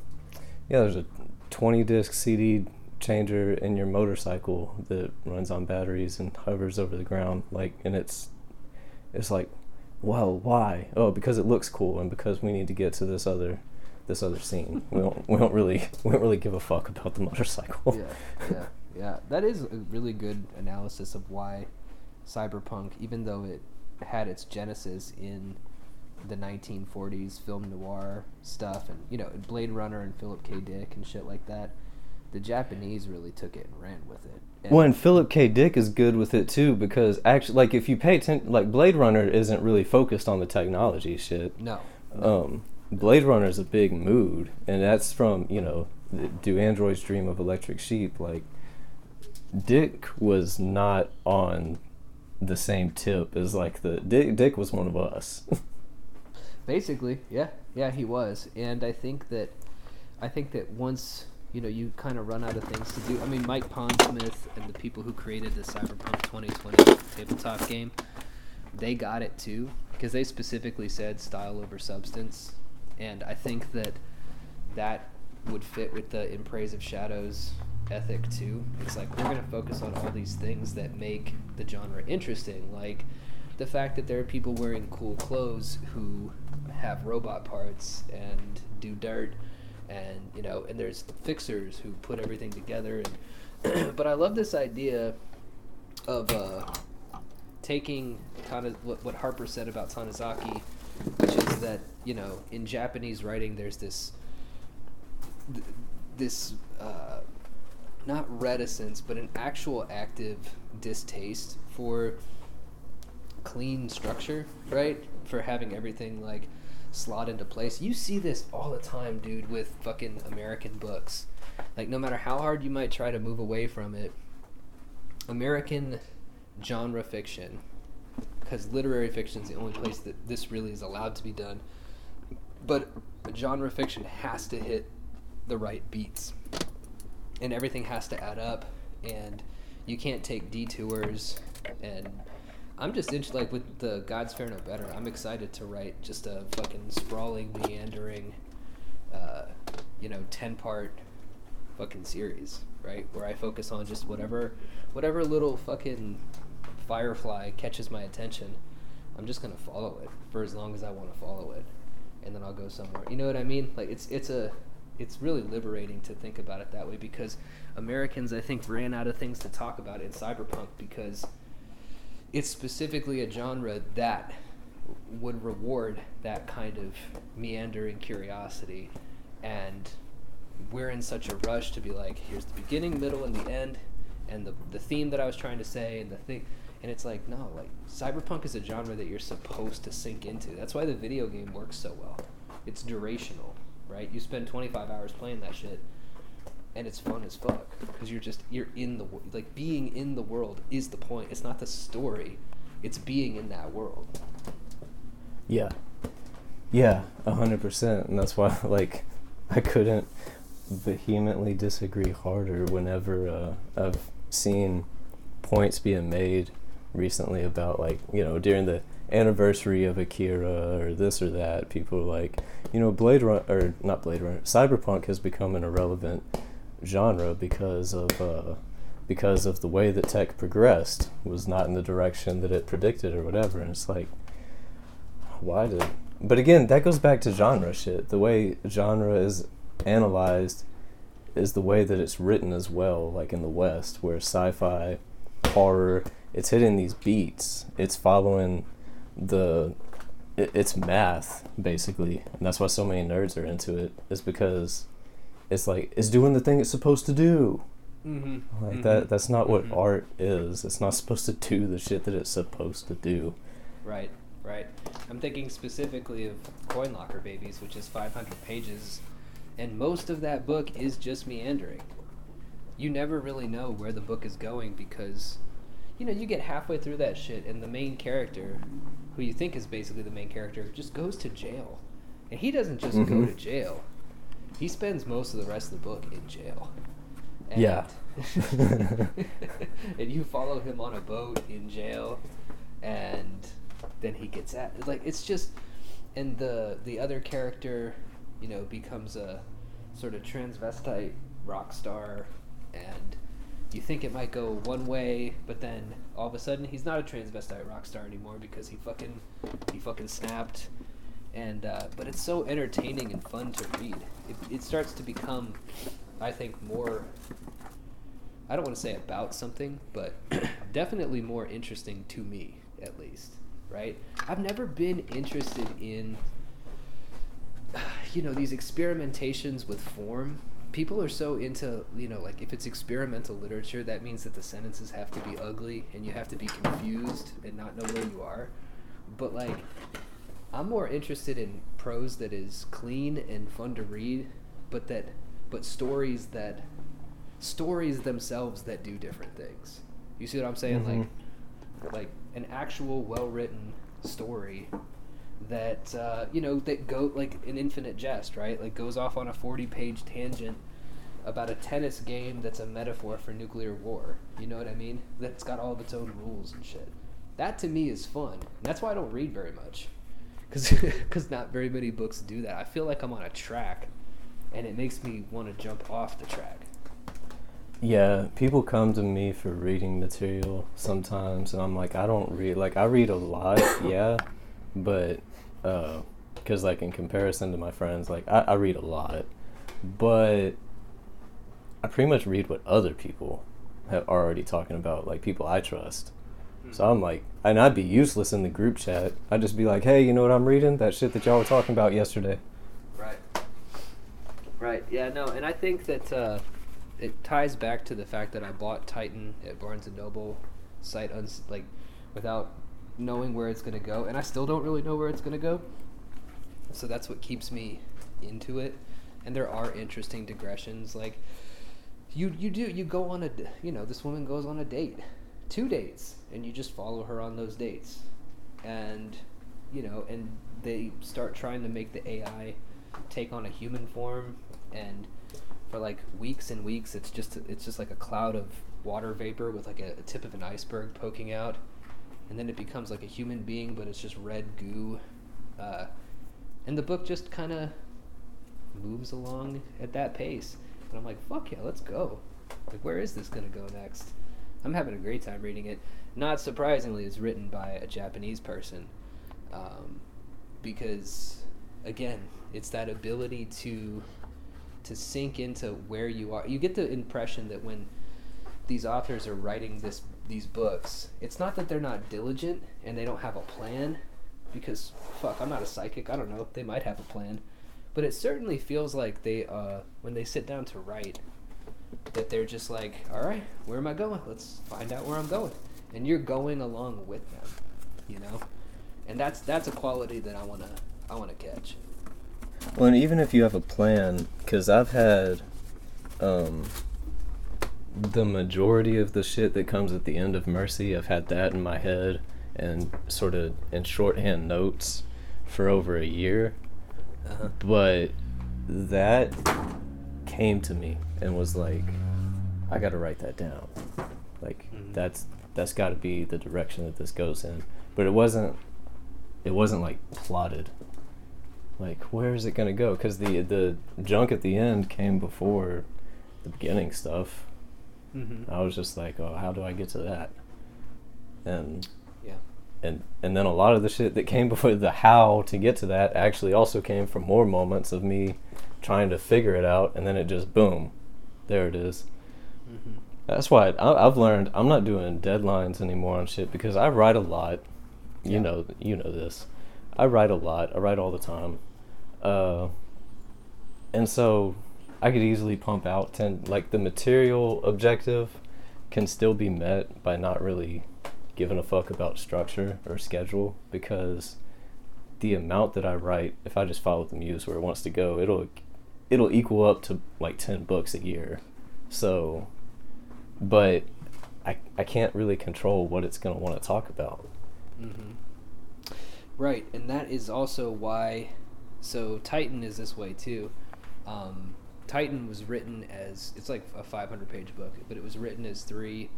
yeah, there's a 20 disc CD changer in your motorcycle that runs on batteries and hovers over the ground like and it's it's like well why? Oh because it looks cool and because we need to get to this other this other scene. We don't we don't really we don't really give a fuck about the motorcycle. Yeah, yeah, yeah. That is a really good analysis of why cyberpunk, even though it had its genesis in the 1940s film noir stuff, and you know Blade Runner and Philip K. Dick and shit like that, the Japanese really took it and ran with it. And Well, and Philip K. Dick is good with it too because actually, like, if you pay attention, like, Blade Runner isn't really focused on the technology shit. no, Um, Blade Runner is a big mood, and that's from you know, do androids dream of electric sheep? Like, Dick was not on the same tip as like the Dick. Dick was one of us. Basically, yeah, yeah, he was, and I think that, I think that once you know you kind of run out of things to do. I mean, Mike Pondsmith and the people who created the Cyberpunk 2020 tabletop game, they got it too because they specifically said style over substance, and I think that that would fit with the In Praise of Shadows ethic too. It's like we're going to focus on all these things that make the genre interesting, like the fact that there are people wearing cool clothes who have robot parts and do dirt and you know and there's fixers who put everything together and but I love this idea of uh, taking Tana, what, what Harper said about Tanizaki, which is that you know in Japanese writing there's this this uh, not reticence but an actual active distaste for clean structure, right? For having everything like slot into place. You see this all the time, dude, with fucking American books. Like no matter how hard you might try to move away from it, American genre fiction because literary fiction is the only place that this really is allowed to be done. But genre fiction has to hit the right beats, and everything has to add up, and you can't take detours. And I'm just interested, like with the God's Fair No Better. I'm excited to write just a fucking sprawling, meandering, uh, you know, ten part fucking series, right? Where I focus on just whatever, whatever little fucking firefly catches my attention, I'm just gonna follow it for as long as I want to follow it, and then I'll go somewhere. You know what I mean? Like it's it's a it's really liberating to think about it that way because Americans I think ran out of things to talk about in cyberpunk because it's specifically a genre that would reward that kind of meandering curiosity. And we're in such a rush to be like here's the beginning middle and the end and the, the theme that i was trying to say and the thing and it's like no like cyberpunk is a genre that you're supposed to sink into. That's why the video game works so well. It's durational right? You spend 25 hours playing that shit and it's fun as fuck because you're just you're in the like being in the world is the point. It's not the story. It's being in that world. Yeah. Yeah, a hundred percent, and that's why like I couldn't vehemently disagree harder whenever uh, I've seen points being made recently about like you know during the anniversary of Akira or this or that people are like you know Blade Run or not Blade Runner Cyberpunk has become an irrelevant genre because of uh, because of the way that tech progressed was not in the direction that it predicted or whatever. And it's like why did but again that goes back to genre shit. The way genre is analyzed is the way that it's written as well like in the west where sci-fi horror it's hitting these beats. It's following the it's math basically. And that's why so many nerds are into it is because it's like it's doing the thing it's supposed to do mm-hmm. like that that's not what Mhm. art is it's not supposed to do the shit that it's supposed to do Right, right. I'm thinking specifically of Coin Locker Babies, which is 500 pages, and most of that book is just meandering. You never really know where the book is going because, you know, you get halfway through that shit, and the main character, who you think is basically the main character, just goes to jail. And he doesn't just go Mhm. to jail, he spends most of the rest of the book in jail. And Yeah. and you follow him on a boat in jail, and then he gets at like it's just, and the the other character, you know, becomes a sort of transvestite rock star, and you think it might go one way, but then all of a sudden he's not a transvestite rock star anymore because he fucking he fucking snapped. And uh, but it's so entertaining and fun to read. It, it starts to become, I think, more I don't want to say about something, but definitely more interesting to me, at least. Right? I've never been interested in, you know, these experimentations with form. People are so into, you know, like if it's experimental literature, that means that the sentences have to be ugly and you have to be confused and not know where you are. But like, I'm more interested in prose that is clean and fun to read, but that, but stories that stories themselves that do different things. You see what I'm saying? Mhm. Like, like an actual well-written story that uh, you know that go like an infinite jest, right? Like goes off on a 40-page tangent about a tennis game that's a metaphor for nuclear war. You know what I mean? That's got all of its own rules and shit. That to me is fun. And that's why I don't read very much. Cuz not very many books do that. I feel like I'm on a track and it makes me want to jump off the track. Yeah, people come to me for reading material sometimes, and I'm like, I don't read. Like, I read a lot, yeah, but uh, because like in comparison to my friends, like I, I read a lot, but I pretty much read what other people have already talking about, like people I trust. So I'm like, and I'd be useless in the group chat. I'd just be like, hey, you know what I'm reading? That shit that y'all were talking about yesterday. Right. Right. Yeah. No. And I think that uh, it ties back to the fact that I bought Titan at Barnes and Noble, site uns- like without knowing where it's gonna go, and I still don't really know where it's gonna go. So that's what keeps me into it. And there are interesting digressions. Like you, you do you go on a you know this woman goes on a date, two dates, and you just follow her on those dates, and you know, and they start trying to make the AI take on a human form, and for like weeks and weeks, it's just it's just like a cloud of water vapor with like a, a tip of an iceberg poking out, and then it becomes like a human being, but it's just red goo, uh, and the book just kind of moves along at that pace, and I'm like, fuck yeah, let's go. Like, where is this gonna go next? I'm having a great time reading it. Not surprisingly, it's written by a Japanese person, um, because again, it's that ability to to sink into where you are. You get the impression that when these authors are writing this these books, it's not that they're not diligent and they don't have a plan, because fuck, I'm not a psychic. I don't know. They might have a plan, but it certainly feels like they uh, when they sit down to write that they're just like, all right, where am I going? Let's find out where I'm going, and you're going along with them, you know, and that's that's a quality that I wanna I wanna catch. Well, and even if you have a plan, because I've had um, the majority of the shit that comes at the end of Mercy, I've had that in my head and sort of in shorthand notes for over a year. Uh-huh. But that came to me and was like, I got to write that down. Like Mhm. that's that's got to be the direction that this goes in. But it wasn't. It wasn't like plotted. Like where is it gonna go? Because the the junk at the end came before the beginning stuff. Mm-hmm. I was just like, oh, how do I get to that? And Yeah. and and then a lot of the shit that came before the how to get to that actually also came from more moments of me trying to figure it out, and then it just boom, there it is. Mm-hmm. That's why I, I've learned I'm not doing deadlines anymore on shit because I write a lot. You Yeah. know, you know this. I write a lot. I write all the time, uh, and so I could easily pump out ten. Like the material objective can still be met by not really giving a fuck about structure or schedule because the amount that I write, if I just follow the muse where it wants to go, it'll it'll equal up to like ten books a year. So, but I I can't really control what it's gonna want to talk about. Mm-hmm. Right, and that is also why. So Titan is this way too. Um, Titan was written as it's like a 500 page book, but it was written as three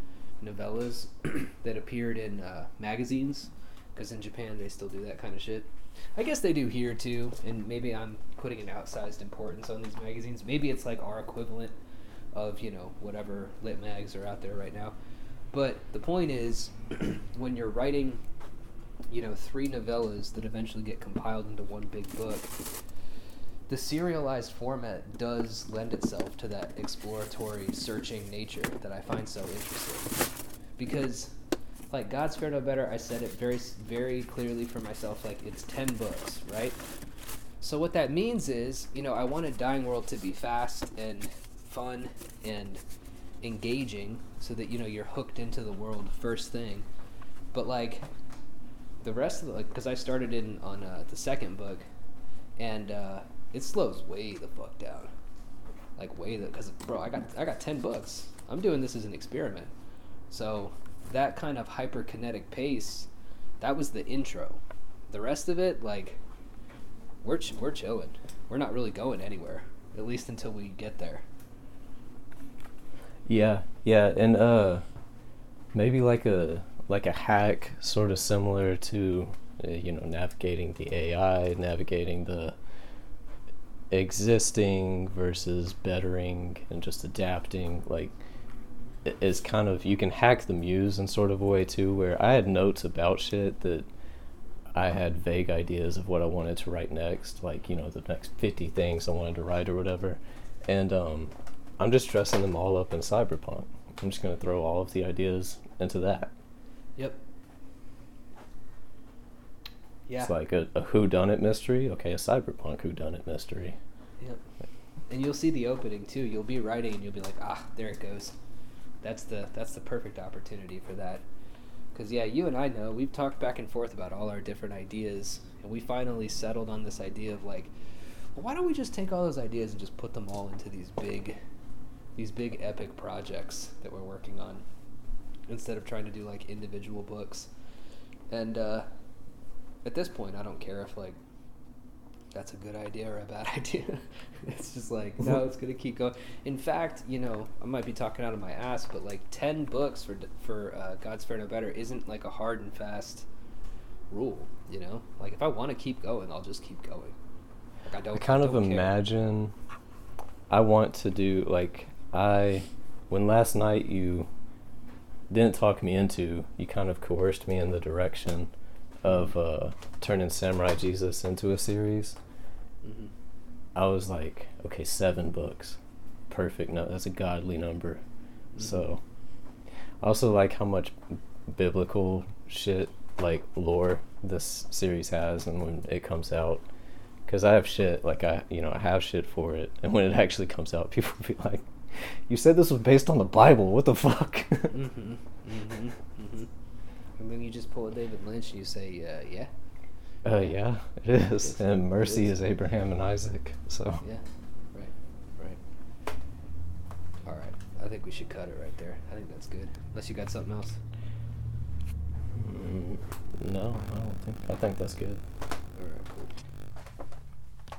novellas that appeared in uh, magazines. Because in Japan they still do that kind of shit. I guess they do here too, and maybe I'm putting an outsized importance on these magazines. Maybe it's like our equivalent of you know whatever lit mags are out there right now. But the point is, when you're writing you know, three novellas that eventually get compiled into one big book, the serialized format does lend itself to that exploratory, searching nature that I find so interesting. Because, like, God's Fair No Better, I said it very, very clearly for myself, like, it's 10 books, right? So what that means is, you know, I wanted Dying World to be fast and fun and engaging so that, you know, you're hooked into the world first thing. But, like, the rest of the like because I started in on uh, the second book, and uh, it slows way the fuck down, like way the because bro I got I got ten books. I'm doing this as an experiment, so that kind of hyperkinetic pace, that was the intro. The rest of it like we're ch- we're chilling. We're not really going anywhere, at least until we get there. Yeah, yeah, and uh, maybe like a like a hack, sort of similar to uh, you know navigating the AI, navigating the existing versus bettering, and just adapting. Like is kind of you can hack the muse in sort of a way too, where I had notes about shit that I had vague ideas of what I wanted to write next, like you know the next fifty things I wanted to write or whatever, and um, I'm just dressing them all up in cyberpunk. I'm just gonna throw all of the ideas into that. Yep. Yeah. It's like a, a who done it mystery. Okay, a cyberpunk who done it mystery. Yep. And you'll see the opening too. You'll be writing and you'll be like, ah, there it goes. That's the that's the perfect opportunity for that. Because yeah, you and I know we've talked back and forth about all our different ideas, and we finally settled on this idea of like, well, why don't we just take all those ideas and just put them all into these big, these big epic projects that we're working on, instead of trying to do like individual books. And uh, at this point, I don't care if like that's a good idea or a bad idea. it's just like no, it's gonna keep going. In fact, you know, I might be talking out of my ass, but like ten books for for uh, God's Fair No Better isn't like a hard and fast rule. You know, like if I want to keep going, I'll just keep going. Like I don't. I kind of don't care. imagine I want to do like I when last night you didn't talk me into, you kind of coerced me in the direction of uh, turning Samurai Jesus into a series. I was like, okay, seven books, perfect. No, that's a godly number. So, I also like how much biblical shit, like lore, this series has, and when it comes out, because I have shit, like I, you know, I have shit for it, and when it actually comes out, people will be like, "You said this was based on the Bible. What the fuck?" Mhm. Mhm. Mhm. And then you just pull a David Lynch and you say, uh, "Yeah, Uh, yeah, it is. It And mercy is. is Abraham and Isaac. So, yeah, right, right." All right, I think we should cut it right there. I think that's good. Unless you got something else. mm, no, I don't think. I think that's good.